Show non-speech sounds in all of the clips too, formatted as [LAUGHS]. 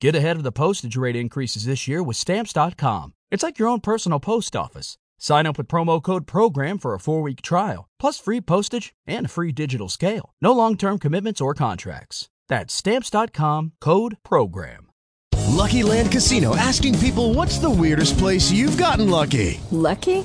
Get ahead of the postage rate increases this year with Stamps.com. It's like your own personal post office. Sign up with promo code PROGRAM for a four week trial, plus free postage and a free digital scale. No long term commitments or contracts. That's Stamps.com code PROGRAM. Lucky Land Casino asking people what's the weirdest place you've gotten lucky? Lucky?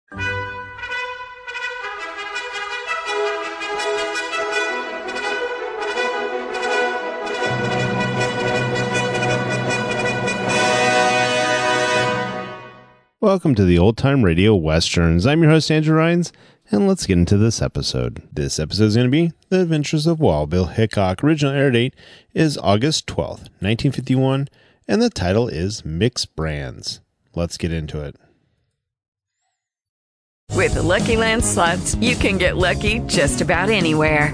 Welcome to the Old Time Radio Westerns. I'm your host, Andrew Rhynes, and let's get into this episode. This episode is going to be The Adventures of Wild Bill Hickok. Original air date is August 12th, 1951, and the title is Mixed Brands. Let's get into it. With the Lucky Land slots, you can get lucky just about anywhere.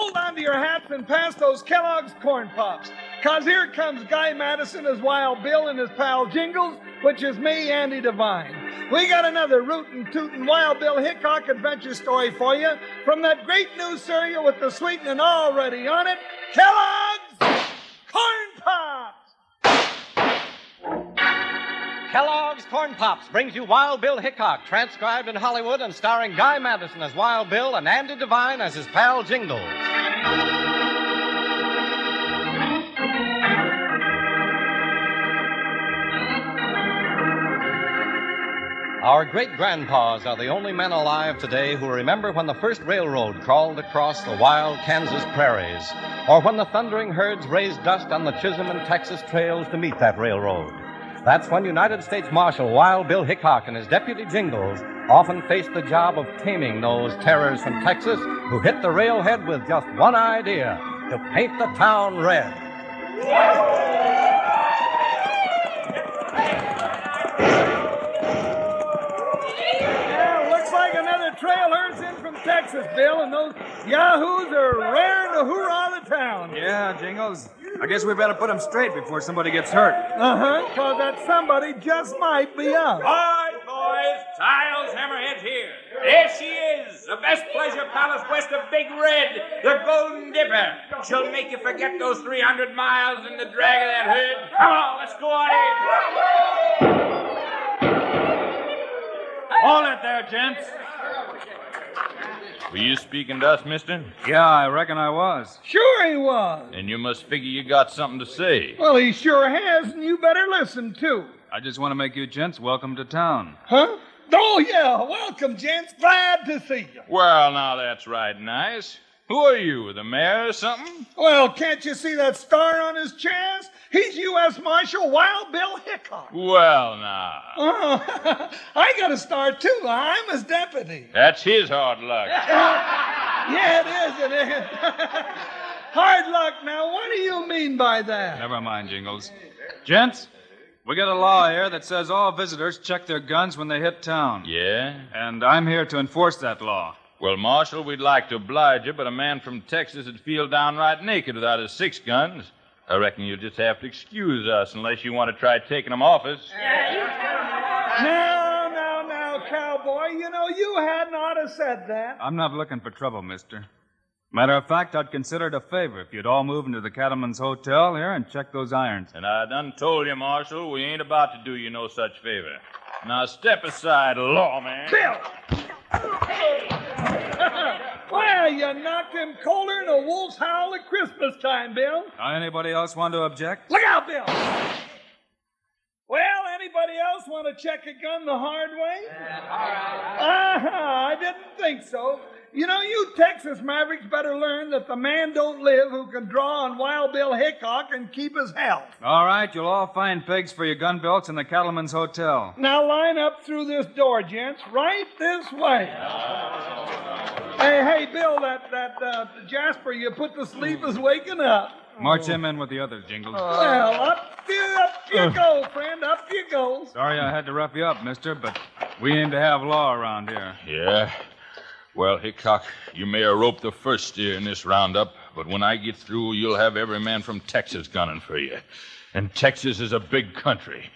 Hold on to your hats and pass those Kellogg's Corn Pops. Cause here comes Guy Madison as Wild Bill and his pal Jingles, which is me, Andy Devine. We got another rootin' tootin' Wild Bill Hickok adventure story for you from that great new cereal with the sweetening already on it, Kellogg's Corn Kellogg's Corn Pops brings you Wild Bill Hickok, transcribed in Hollywood and starring Guy Madison as Wild Bill and Andy Devine as his pal Jingles. Our great grandpas are the only men alive today who remember when the first railroad crawled across the wild Kansas prairies, or when the thundering herds raised dust on the Chisholm and Texas trails to meet that railroad. That's when United States Marshal Wild Bill Hickok and his deputy Jingles often faced the job of taming those terrors from Texas who hit the railhead with just one idea to paint the town red. Yeah, looks like another trail herd's in from Texas, Bill, and those yahoos are raring to hoorah the town. Yeah, Jingles. I guess we better put them straight before somebody gets hurt. Uh-huh, cause that somebody just might be us. All right, boys. Child's Hammerhead's here. There she is, the best pleasure palace west of Big Red, the Golden Dipper. She'll make you forget those 300 miles and the drag of that herd. Come on, let's go on in. Hold it there, gents. Were you speaking to us, mister? Yeah, I reckon I was. Sure he was. And you must figure you got something to say. Well, he sure has, and you better listen, too. I just want to make you gents welcome to town. Huh? Oh, yeah. Welcome, gents. Glad to see you. Well, now that's right nice. Who are you, the mayor or something? Well, can't you see that star on his chest? He's U.S. Marshal Wild Bill Hickok. Well, now. Oh, [LAUGHS] I got a star, too. I'm his deputy. That's his hard luck. [LAUGHS] yeah, it is. It is. [LAUGHS] hard luck. Now, what do you mean by that? Never mind, Jingles. Gents, we got a law here that says all visitors check their guns when they hit town. Yeah? And I'm here to enforce that law. Well, Marshal, we'd like to oblige you, but a man from Texas would feel downright naked without his six guns. I reckon you'll just have to excuse us unless you want to try taking them off us. Now, now, now, cowboy, you know, you hadn't ought to said that. I'm not looking for trouble, mister. Matter of fact, I'd consider it a favor if you'd all move into the Cattleman's Hotel here and check those irons. And I done told you, Marshal, we ain't about to do you no such favor. Now step aside, lawman. Bill! Well, you knocked him colder than a wolf's howl at Christmas time, Bill. Now, anybody else want to object? Look out, Bill! Well, anybody else want to check a gun the hard way? Uh-huh, I didn't think so. You know, you Texas Mavericks better learn that the man don't live who can draw on Wild Bill Hickok and keep his health. All right, you'll all find pegs for your gun belts in the Cattleman's Hotel. Now line up through this door, gents, right this way. Hey, hey, Bill, that that uh, Jasper you put to sleep is waking up. March him in with the others, Jingles. Well, up you, up you go, friend, up you go. Sorry I had to rough you up, mister, but we aim to have law around here. Yeah. Well, Hickok, you may have roped the first steer in this roundup, but when I get through, you'll have every man from Texas gunning for you. And Texas is a big country.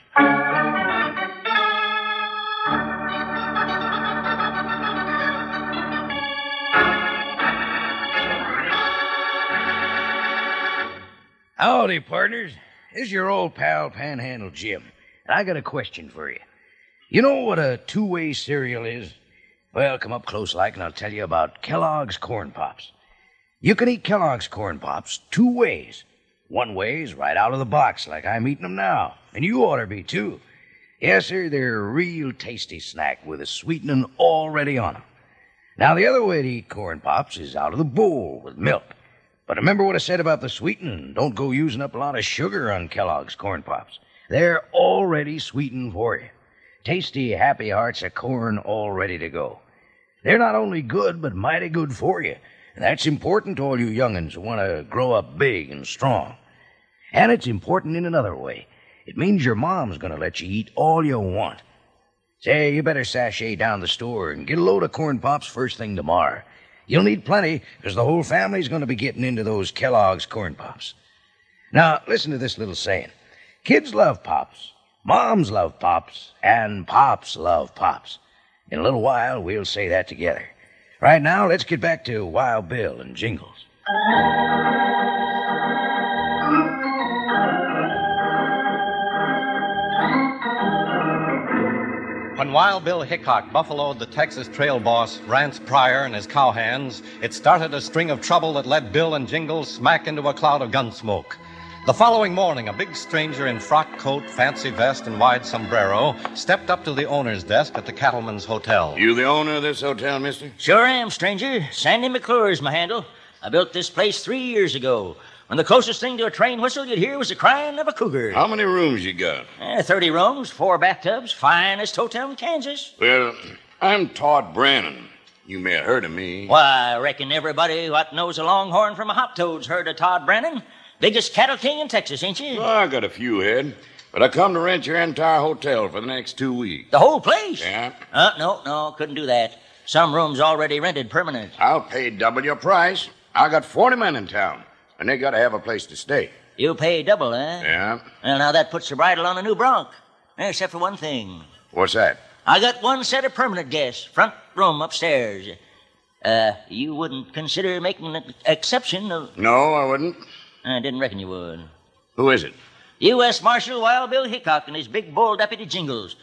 Howdy, partners. This is your old pal, Panhandle Jim. And I got a question for you. You know what a two way cereal is? Well, come up close like, and I'll tell you about Kellogg's Corn Pops. You can eat Kellogg's Corn Pops two ways. One way is right out of the box, like I'm eating them now, and you ought to be too. Yes, sir, they're a real tasty snack with a sweetening already on 'em. Now, the other way to eat Corn Pops is out of the bowl with milk. But remember what I said about the sweetening. Don't go using up a lot of sugar on Kellogg's Corn Pops. They're already sweetened for you. Tasty, happy hearts of corn all ready to go. They're not only good, but mighty good for you. And that's important to all you young'uns who want to grow up big and strong. And it's important in another way. It means your mom's going to let you eat all you want. Say, you better sashay down the store and get a load of corn pops first thing tomorrow. You'll need plenty, because the whole family's going to be getting into those Kellogg's corn pops. Now, listen to this little saying. Kids love pops, moms love pops, and pops love pops. In a little while, we'll say that together. Right now, let's get back to Wild Bill and Jingles. When Wild Bill Hickok buffaloed the Texas trail boss, Rance Pryor, and his cowhands, it started a string of trouble that led Bill and Jingles smack into a cloud of gun smoke. The following morning, a big stranger in frock coat, fancy vest, and wide sombrero stepped up to the owner's desk at the Cattleman's Hotel. You the owner of this hotel, mister? Sure am, stranger. Sandy McClure's my handle. I built this place three years ago. When the closest thing to a train whistle you'd hear was the crying of a cougar. How many rooms you got? Eh, 30 rooms, four bathtubs, finest hotel in Kansas. Well, I'm Todd Brannon. You may have heard of me. Why, I reckon everybody what knows a longhorn from a hop toad's heard of Todd Brannon. Biggest cattle king in Texas, ain't you? Well, I got a few head, but I come to rent your entire hotel for the next two weeks. The whole place? Yeah. Uh, no, no, couldn't do that. Some rooms already rented permanent. I'll pay double your price. I got 40 men in town, and they got to have a place to stay. You pay double, eh? Yeah. Well, now that puts the bridle on a new bronc. Except for one thing. What's that? I got one set of permanent guests, front room upstairs. Uh, you wouldn't consider making an exception of. No, I wouldn't. I didn't reckon you would. Who is it? U.S. Marshal Wild Bill Hickok and his big bull deputy Jingles.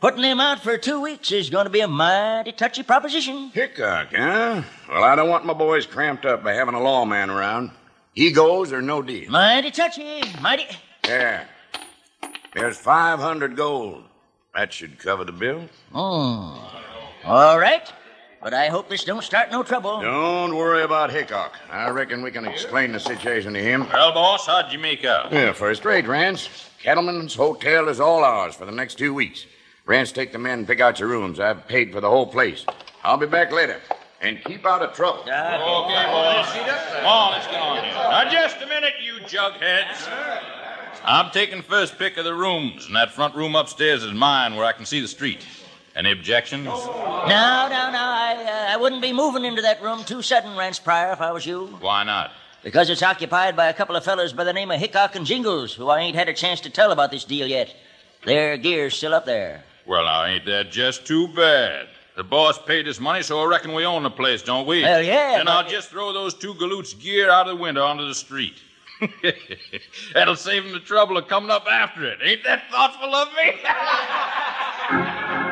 Putting him out for two weeks is going to be a mighty touchy proposition. Hickok, huh? Well, I don't want my boys cramped up by having a lawman around. He goes or no deal. Mighty touchy, mighty. Yeah. There's 500 gold. That should cover the bill. Oh. All right. But I hope this don't start no trouble. Don't worry about Hickok. I reckon we can explain the situation to him. Well, boss, how'd you make out? Yeah, first rate, Rance. Cattleman's Hotel is all ours for the next two weeks. Rance, take the men and pick out your rooms. I've paid for the whole place. I'll be back later. And keep out of trouble. Okay, boss. Come on, let's get on here. Now, just a minute, you jugheads. I'm taking first pick of the rooms, and that front room upstairs is mine where I can see the street. Any objections? No, no, no. I, uh, I wouldn't be moving into that room too sudden, Rance Pryor, if I was you. Why not? Because it's occupied by a couple of fellas by the name of Hickok and Jingles, who I ain't had a chance to tell about this deal yet. Their gear's still up there. Well, now, ain't that just too bad? The boss paid us money, so I reckon we own the place, don't we? Well, yeah, Then but- I'll just throw those two galoots' gear out of the window onto the street. [LAUGHS] That'll save them the trouble of coming up after it. Ain't that thoughtful of me? [LAUGHS]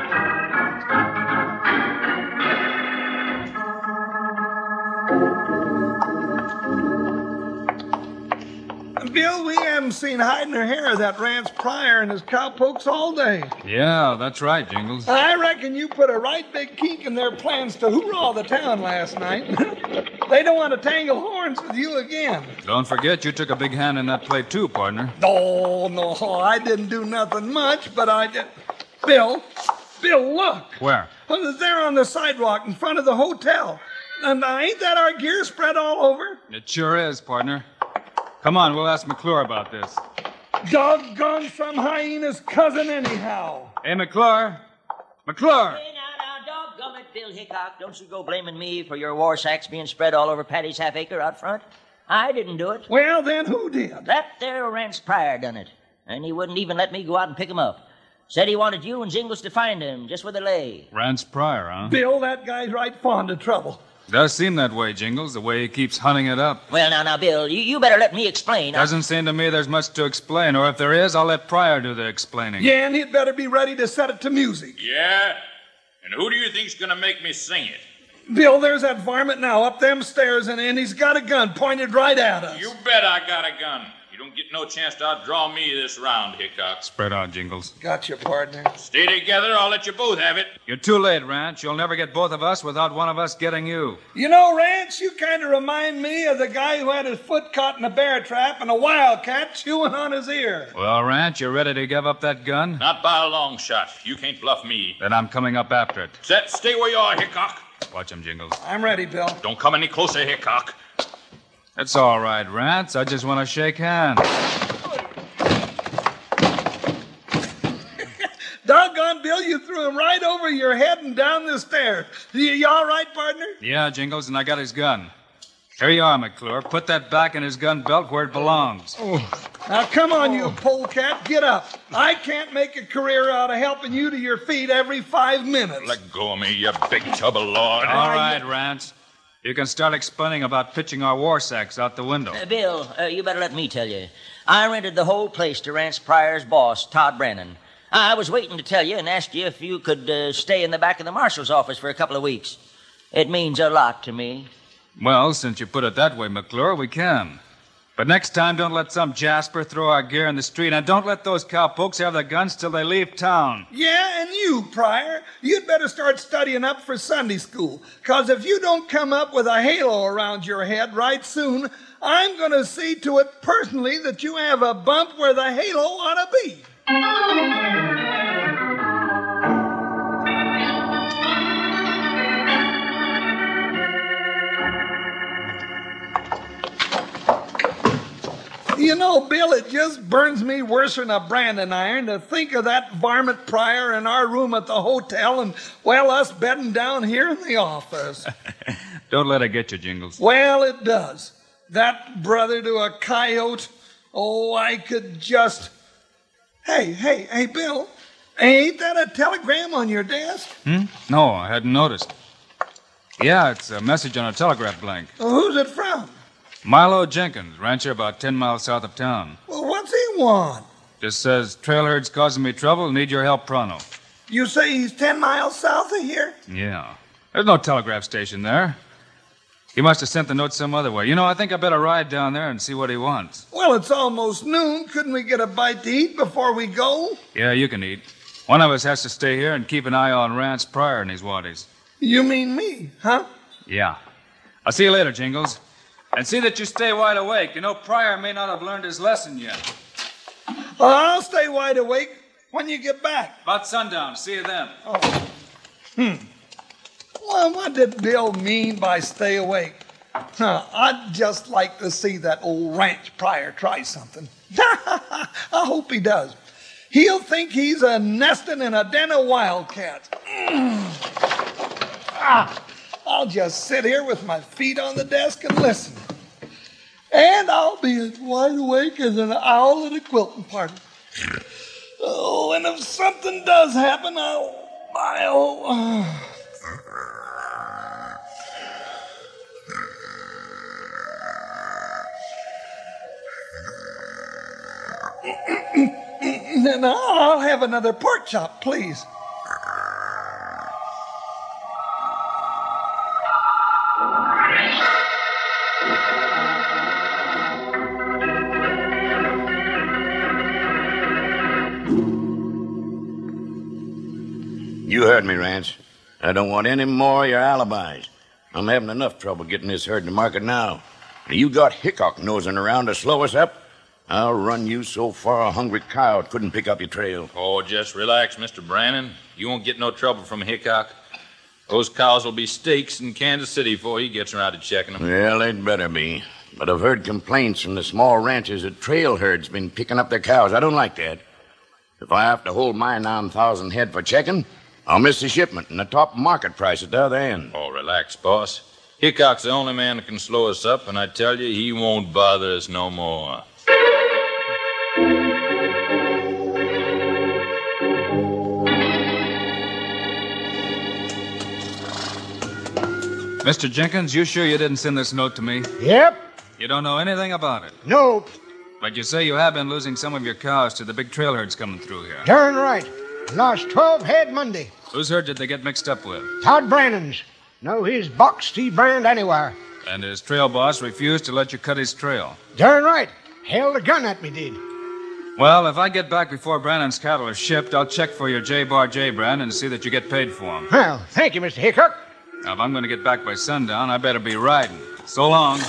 Bill, we haven't seen hide nor hair of that Rance Pryor and his cowpokes all day. Yeah, that's right, Jingles. I reckon you put a right big kink in their plans to hoorah the town last night. [LAUGHS] they don't want to tangle horns with you again. Don't forget, you took a big hand in that play, too, partner. Oh, no, I didn't do nothing much, but I did. Bill, Bill, look. Where? Was there on the sidewalk in front of the hotel. And uh, ain't that our gear spread all over? It sure is, partner. Come on, we'll ask McClure about this. Doggone some hyena's cousin, anyhow. Hey, McClure. McClure! Hey, now, now, doggone it, Bill Hickok. Don't you go blaming me for your war sacks being spread all over Patty's half acre out front. I didn't do it. Well, then who did? That there Rance Pryor done it. And he wouldn't even let me go out and pick him up. Said he wanted you and Jingles to find him just where they lay. Rance Pryor, huh? Bill, that guy's right fond of trouble. Does seem that way, Jingles, the way he keeps hunting it up. Well, now, now, Bill, you, you better let me explain. I- Doesn't seem to me there's much to explain, or if there is, I'll let Pryor do the explaining. Yeah, and he'd better be ready to set it to music. yeah? And who do you think's gonna make me sing it? Bill, there's that varmint now up them stairs, and, and he's got a gun pointed right at us. You bet I got a gun. You don't get no chance to outdraw me this round, Hickok. Spread out, Jingles. Got you, partner. Stay together, I'll let you both have it. You're too late, Rance. You'll never get both of us without one of us getting you. You know, Rance, you kind of remind me of the guy who had his foot caught in a bear trap and a wildcat chewing on his ear. Well, Rance, you ready to give up that gun? Not by a long shot. You can't bluff me. Then I'm coming up after it. Set, stay where you are, Hickok. Watch him, Jingles. I'm ready, Bill. Don't come any closer, Hickok. It's all right, Rance. I just want to shake hands. [LAUGHS] Doggone, Bill, you threw him right over your head and down the stairs. You, you all right, partner? Yeah, Jingles, and I got his gun. Here you are, McClure. Put that back in his gun belt where it belongs. Oh. Now, come on, you polecat, get up. I can't make a career out of helping you to your feet every five minutes. Let go of me, you big tub of lord. All right, Rance. You can start explaining about pitching our war sacks out the window. Uh, Bill, uh, you better let me tell you. I rented the whole place to Rance Pryor's boss, Todd Brennan. I was waiting to tell you and ask you if you could uh, stay in the back of the marshal's office for a couple of weeks. It means a lot to me. Well, since you put it that way, McClure, we can. But next time, don't let some Jasper throw our gear in the street, and don't let those cowpokes have their guns till they leave town. Yeah, and you, Pryor, you'd better start studying up for Sunday school. Because if you don't come up with a halo around your head right soon, I'm going to see to it personally that you have a bump where the halo ought to be. You know, Bill, it just burns me worse than a branding iron to think of that varmint Pryor in our room at the hotel and, well, us bedding down here in the office. [LAUGHS] Don't let it get you, Jingles. well, it does. That brother to a coyote. Oh, I could just. Hey, hey, hey, Bill. Ain't that a telegram on your desk? Hmm? No, I hadn't noticed. Yeah, it's a message on a telegraph blank. Well, who's it from? Milo Jenkins, rancher about 10 miles south of town. Well, what's he want? Just says, trail herd's causing me trouble, need your help pronto. You say he's 10 miles south of here? Yeah. There's no telegraph station there. He must have sent the note some other way. You know, I think I better ride down there and see what he wants. Well, it's almost noon. Couldn't we get a bite to eat before we go? Yeah, you can eat. One of us has to stay here and keep an eye on Rance Pryor and his waddies. You mean me, huh? Yeah. I'll see you later, Jingles. And see that you stay wide awake. You know, Pryor may not have learned his lesson yet. Well, I'll stay wide awake when you get back. About sundown. See you then. Hmm. Well, what did Bill mean by stay awake? Huh, I'd just like to see that old Rance Pryor try something. [LAUGHS] I hope he does. He'll think he's a nesting in a den of wildcats. Mm. Ah, I'll just sit here with my feet on the desk and listen. And I'll be as wide awake as an owl at a quilting party. Oh, and if something does happen, I'll. I'll. Uh. [CLEARS THROAT] Then I'll have another pork chop, please. You heard me, Rance. I don't want any more of your alibis. I'm having enough trouble getting this herd to market now. You got Hickok nosing around to slow us up. I'll run you so far a hungry coyote couldn't pick up your trail. Oh, just relax, Mr. Brannon. You won't get no trouble from Hickok. Those cows will be steaks in Kansas City before he gets around to checking them. Well, they'd better be. But I've heard complaints from the small ranchers that trail herds been picking up their cows. I don't like that. If I have to hold my 9,000 head for checking, I'll miss the shipment and the top market price at the other end. Oh, relax, boss. Hickok's the only man that can slow us up, and I tell you, he won't bother us no more. Mr. Jenkins, you sure you didn't send this note to me? Yep. You don't know anything about it. Nope. But you say you have been losing some of your cows to the big trail herds coming through here. Darn right. Lost 12 head Monday. Whose herd did they get mixed up with? Todd Brannon's. No, he's box T brand anywhere. And his trail boss refused to let you cut his trail. Darn right. Held a gun at me, did. Well, if I get back before Brannon's cattle are shipped, I'll check for your J Bar J brand and see that you get paid for them. Well, thank you, Mr. Hickok. Now, if I'm going to get back by sundown, I better be riding. So long.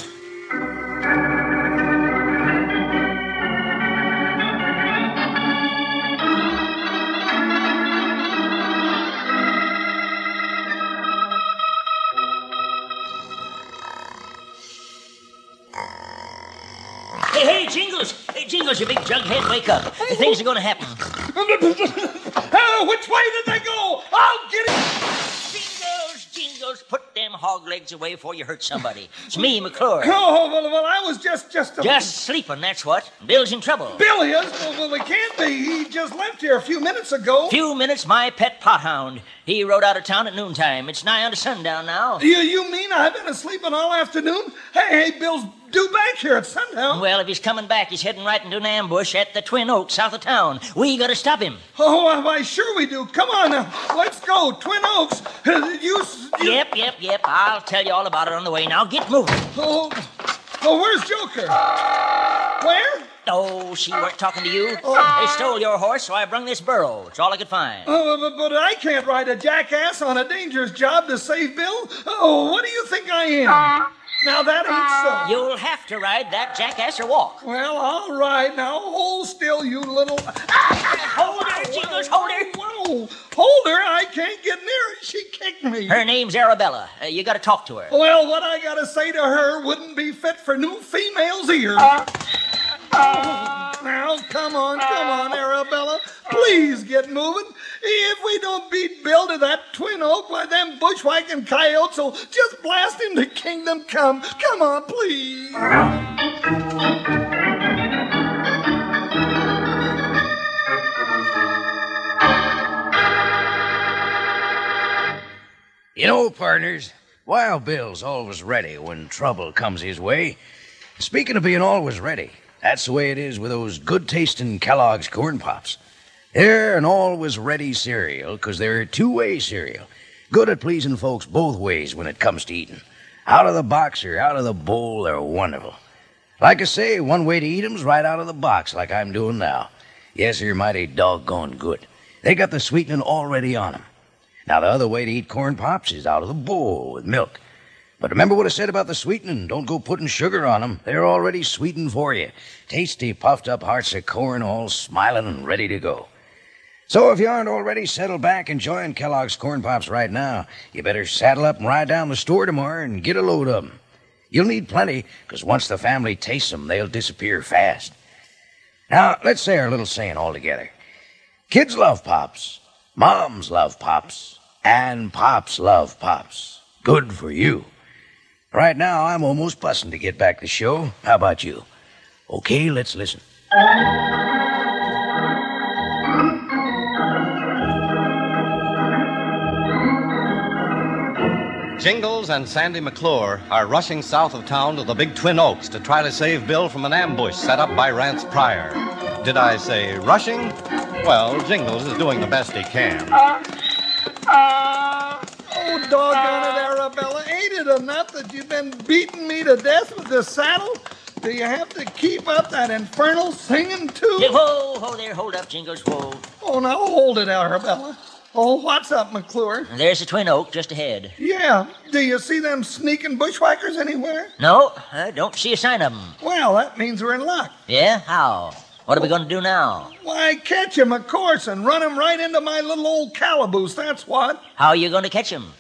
Wake up. Things are going to happen. [LAUGHS] Oh, which way did they go? I'll get it. Jingles, Jingles, put them hog legs away before you hurt somebody. It's me, McClure. [LAUGHS] Oh, well, well, I was just, just. A... Just sleeping, that's what. Bill's in trouble. Bill is? Well, well, it can't be. He just left here a few minutes ago. Few minutes, my pet pothound. He rode out of town at noontime. It's nigh on to sundown now. You, you mean I've been asleep all afternoon? Hey, hey, Bill's due back here at sundown. Well, if he's coming back, he's heading right into an ambush at the Twin Oaks, south of town. We gotta stop him. Oh, why, sure we do. Come on now. Let's go. Twin Oaks. Uh, You, you... Yep, yep, yep. I'll tell you all about it on the way. Now get moving. Oh, oh where's Joker? Where? Oh, she weren't talking to you. They stole your horse, so I brung this burro. It's all I could find. Oh, but, but I can't ride a jackass on a dangerous job to save Bill. Oh, what do you think I am? Now that ain't so. Uh, you'll have to ride that jackass or walk. Well, all right. Now hold still, you little. Ah! Hold her, Jingles, hold her. Whoa, hold her. I can't get near her. She kicked me. Her name's Arabella. Uh, you gotta talk to her. Well, what I gotta say to her wouldn't be fit for new females' ears. Uh, uh, now, come on, come on, Arabella. Please get moving. If we don't beat Bill to that twin oak, why them bushwhacking coyotes will just blast him to kingdom come. Come on, please. You know, partners, Wild Bill's always ready when trouble comes his way. Speaking of being always ready, that's the way it is with those good tasting Kellogg's Corn Pops. They're an always ready cereal because they're two way cereal. Good at pleasing folks both ways when it comes to eating. Out of the box or out of the bowl, they're wonderful. Like I say, one way to eat 'em's right out of the box, like I'm doing now. Yes, they're mighty doggone good. They got the sweetening already on 'em. Now, the other way to eat corn pops is out of the bowl with milk. But remember what I said about the sweetening. Don't go putting sugar on 'em. They're already sweetened for you. Tasty, puffed up hearts of corn, all smiling and ready to go. So if you aren't already settled back enjoying Kellogg's Corn Pops right now, you better saddle up and ride down the store tomorrow and get a load of 'em. You'll need plenty, 'cause once the family tastes 'em, they'll disappear fast. Now, let's say our little saying all together. Kids love Pops. Moms love Pops. And Pops love Pops. Good for you. Right now, I'm almost busting to get back the show. How about you? Okay, let's listen. Jingles and Sandy McClure are rushing south of town to the Big Twin Oaks to try to save Bill from an ambush set up by Rance Pryor. Did I say rushing? Well, Jingles is doing the best he can. Uh, uh, oh, doggone it, Arabella. Ain't it enough that you've been beating me to death with this saddle? Do you have to keep up that infernal singing, too? Yeah, whoa, whoa there, hold up, Jingles, whoa. Oh, now hold it, Arabella. Oh, what's up, McClure? There's the Twin Oak just ahead. Yeah. Do you see them sneaking bushwhackers anywhere? No, I don't see a sign of them. Well, that means we're in luck. Yeah? How? What are we going to do now? Why, catch 'em, of course, and run 'em right into my little old calaboose, that's what. How are you going to catch 'em?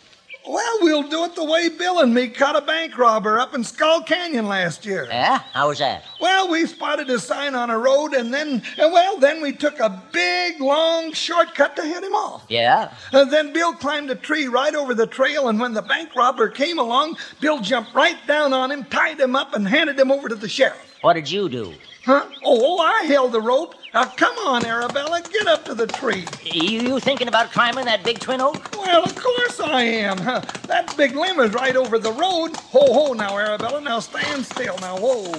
Well, we'll do it the way Bill and me caught a bank robber up in Skull Canyon last year. Yeah? How was that? Well, we spotted a sign on a road, and then, well, then we took a big, long shortcut to head him off. Yeah? Uh, then Bill climbed a tree right over the trail, and when the bank robber came along, Bill jumped right down on him, tied him up, and handed him over to the sheriff. What did you do? Huh? Oh, I held the rope. Now, come on, Arabella, get up to the tree. You, you thinking about climbing that big twin oak? Well, of course I am. Huh? That big limb is right over the road. Ho, ho, now, Arabella. Now, stand still. Now, whoa.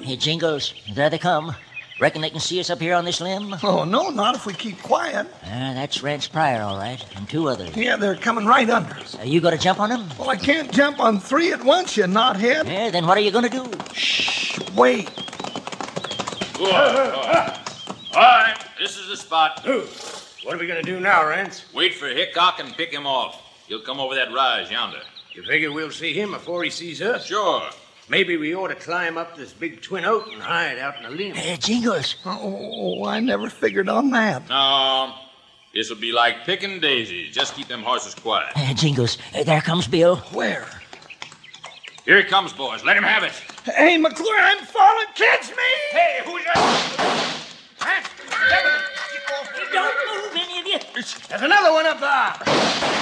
Hey, Jingles, there they come. Reckon they can see us up here on this limb? [LAUGHS] Oh, no, not if we keep quiet. Ah, that's Rance Pryor, all right, and two others. Yeah, they're coming right under us. Are you going to jump on them? Well, I can't jump on three at once, you knothead. Yeah, then what are you going to do? Shh, wait. All right, this is the spot. What are we gonna do now, Rance? Wait for Hickok and pick him off. He'll come over that rise yonder. You figure we'll see him before he sees us? Sure. Maybe we ought to climb up this big twin oak and hide out in the limb. Hey, Jingles. Oh, I never figured on that. No, this'll be like picking daisies. Just keep them horses quiet. Hey, Jingles, uh, there comes Bill. Where? Here he comes, boys. Let him have it. Hey, McClure, I'm falling. Catch me! Hey, who's that? Don't move, any of you. There's another one up there.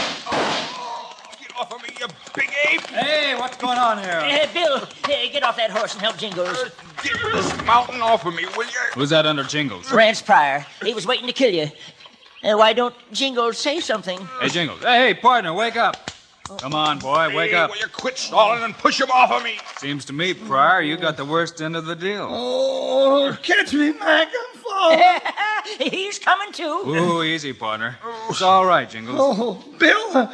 Get off of me, you big ape! Hey, what's going on here? Hey, Bill, hey, get off that horse and help Jingles. Get this mountain off of me, will you? Who's that under Jingles? Rance Pryor, he was waiting to kill you. Uh, why don't Jingles say something? Hey, Jingles. Hey, hey, partner, wake up. Come on, boy, wake Hey, up. Will you quit stalling and push him off of me? Seems to me, Pryor, you got the worst end of the deal. Oh, catch me, Mac. I'm falling. [LAUGHS] He's coming too. Ooh, easy, partner. It's all right, Jingles. Oh, Bill,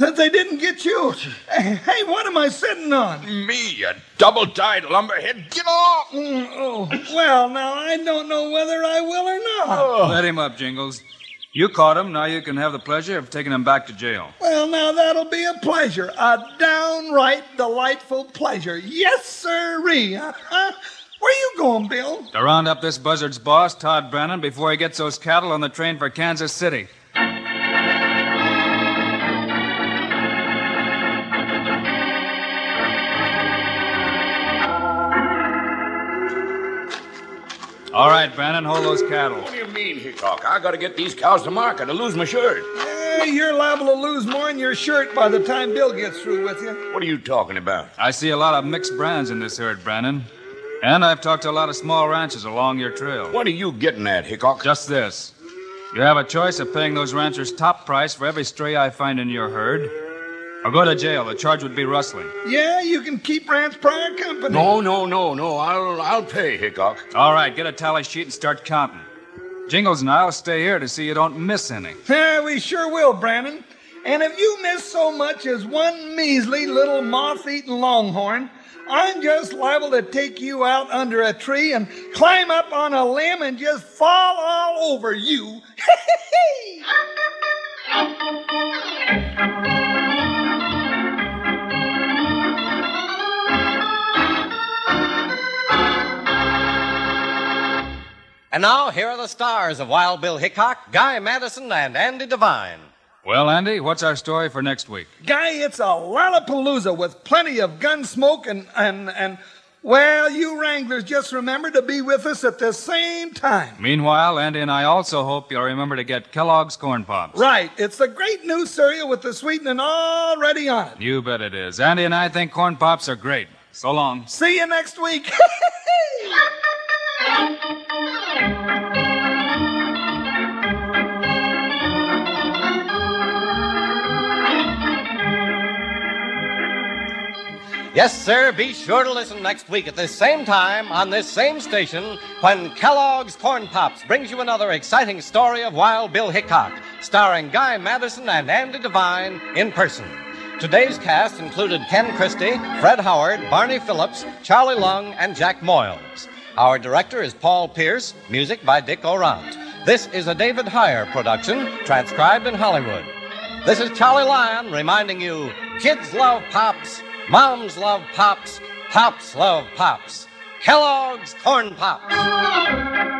that they didn't get you. Hey, hey, what am I sitting on? Me, you double-dyed lumberhead. Get off! Mm, oh, well, now I don't know whether I will or not. Let him up, Jingles. You caught him. Now you can have the pleasure of taking him back to jail. Well, now that'll be a pleasure, a downright delightful pleasure. Yes, sirree. Uh-huh. Where you going, Bill? To round up this buzzard's boss, Todd Brennan, before he gets those cattle on the train for Kansas City. All right, Brennan, hold those cattle. What do you mean, Hickok? I gotta get these cows to market or lose my shirt. You're liable to lose more in your shirt by the time Bill gets through with you. What are you talking about? I see a lot of mixed brands in this herd, Brennan. And I've talked to a lot of small ranchers along your trail. What are you getting at, Hickok? Just this. You have a choice of paying those ranchers top price for every stray I find in your herd, or go to jail. The charge would be rustling. Yeah, you can keep Rance Pryor company. No, no, no, no. I'll I'll pay, Hickok. All right, get a tally sheet and start counting. Jingles and I'll stay here to see you don't miss any. Yeah, we sure will, Brandon. And if you miss so much as one measly little moth-eaten longhorn, I'm just liable to take you out under a tree and climb up on a limb and just fall all over you. [LAUGHS] [LAUGHS] And now, here are the stars of Wild Bill Hickok, Guy Madison, and Andy Devine. Well, Andy, what's our story for next week? Guy, it's a Lollapalooza with plenty of gun smoke and, and, and, well, you Wranglers just remember to be with us at the same time. Meanwhile, Andy and I also hope you'll remember to get Kellogg's Corn Pops. Right. It's the great new cereal with the sweetening already on it. You bet it is. Andy and I think Corn Pops are great. So long. See you next week. [LAUGHS] Yes, sir, be sure to listen next week at this same time on this same station when Kellogg's Corn Pops brings you another exciting story of Wild Bill Hickok, starring Guy Madison and Andy Devine in person. Today's cast included Ken Christy, Fred Howard, Barney Phillips, Charlie Lung, and Jack Moyles. Our director is Paul Pierce, music by Dick Aurandt. This is a David Heyer production, transcribed in Hollywood. This is Charlie Lyon reminding you kids love pops, moms love pops, pops love pops. Kellogg's Corn Pops.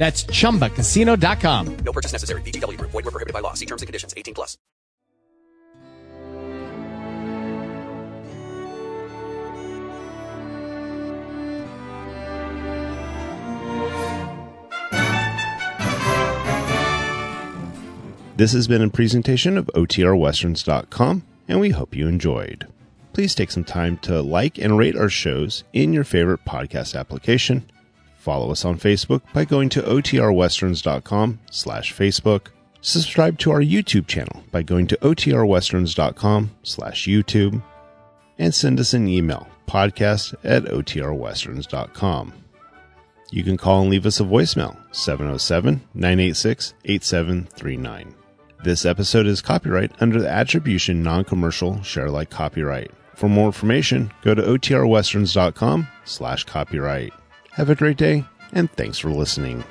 That's chumbacasino.com. No purchase necessary. VGW Group. Void were prohibited by law. See terms and conditions. 18 plus. This has been a presentation of OTRWesterns.com, and we hope you enjoyed. Please take some time to like and rate our shows in your favorite podcast application. Follow us on Facebook by going to otrwesterns.com slash Facebook. Subscribe to our YouTube channel by going to otrwesterns.com slash YouTube. And send us an email, podcast at otrwesterns.com. You can call and leave us a voicemail, 707 986 8739. This episode is copyright under the Attribution Non Commercial Share Alike copyright. For more information, go to otrwesterns.com slash copyright. Have a great day, and thanks for listening.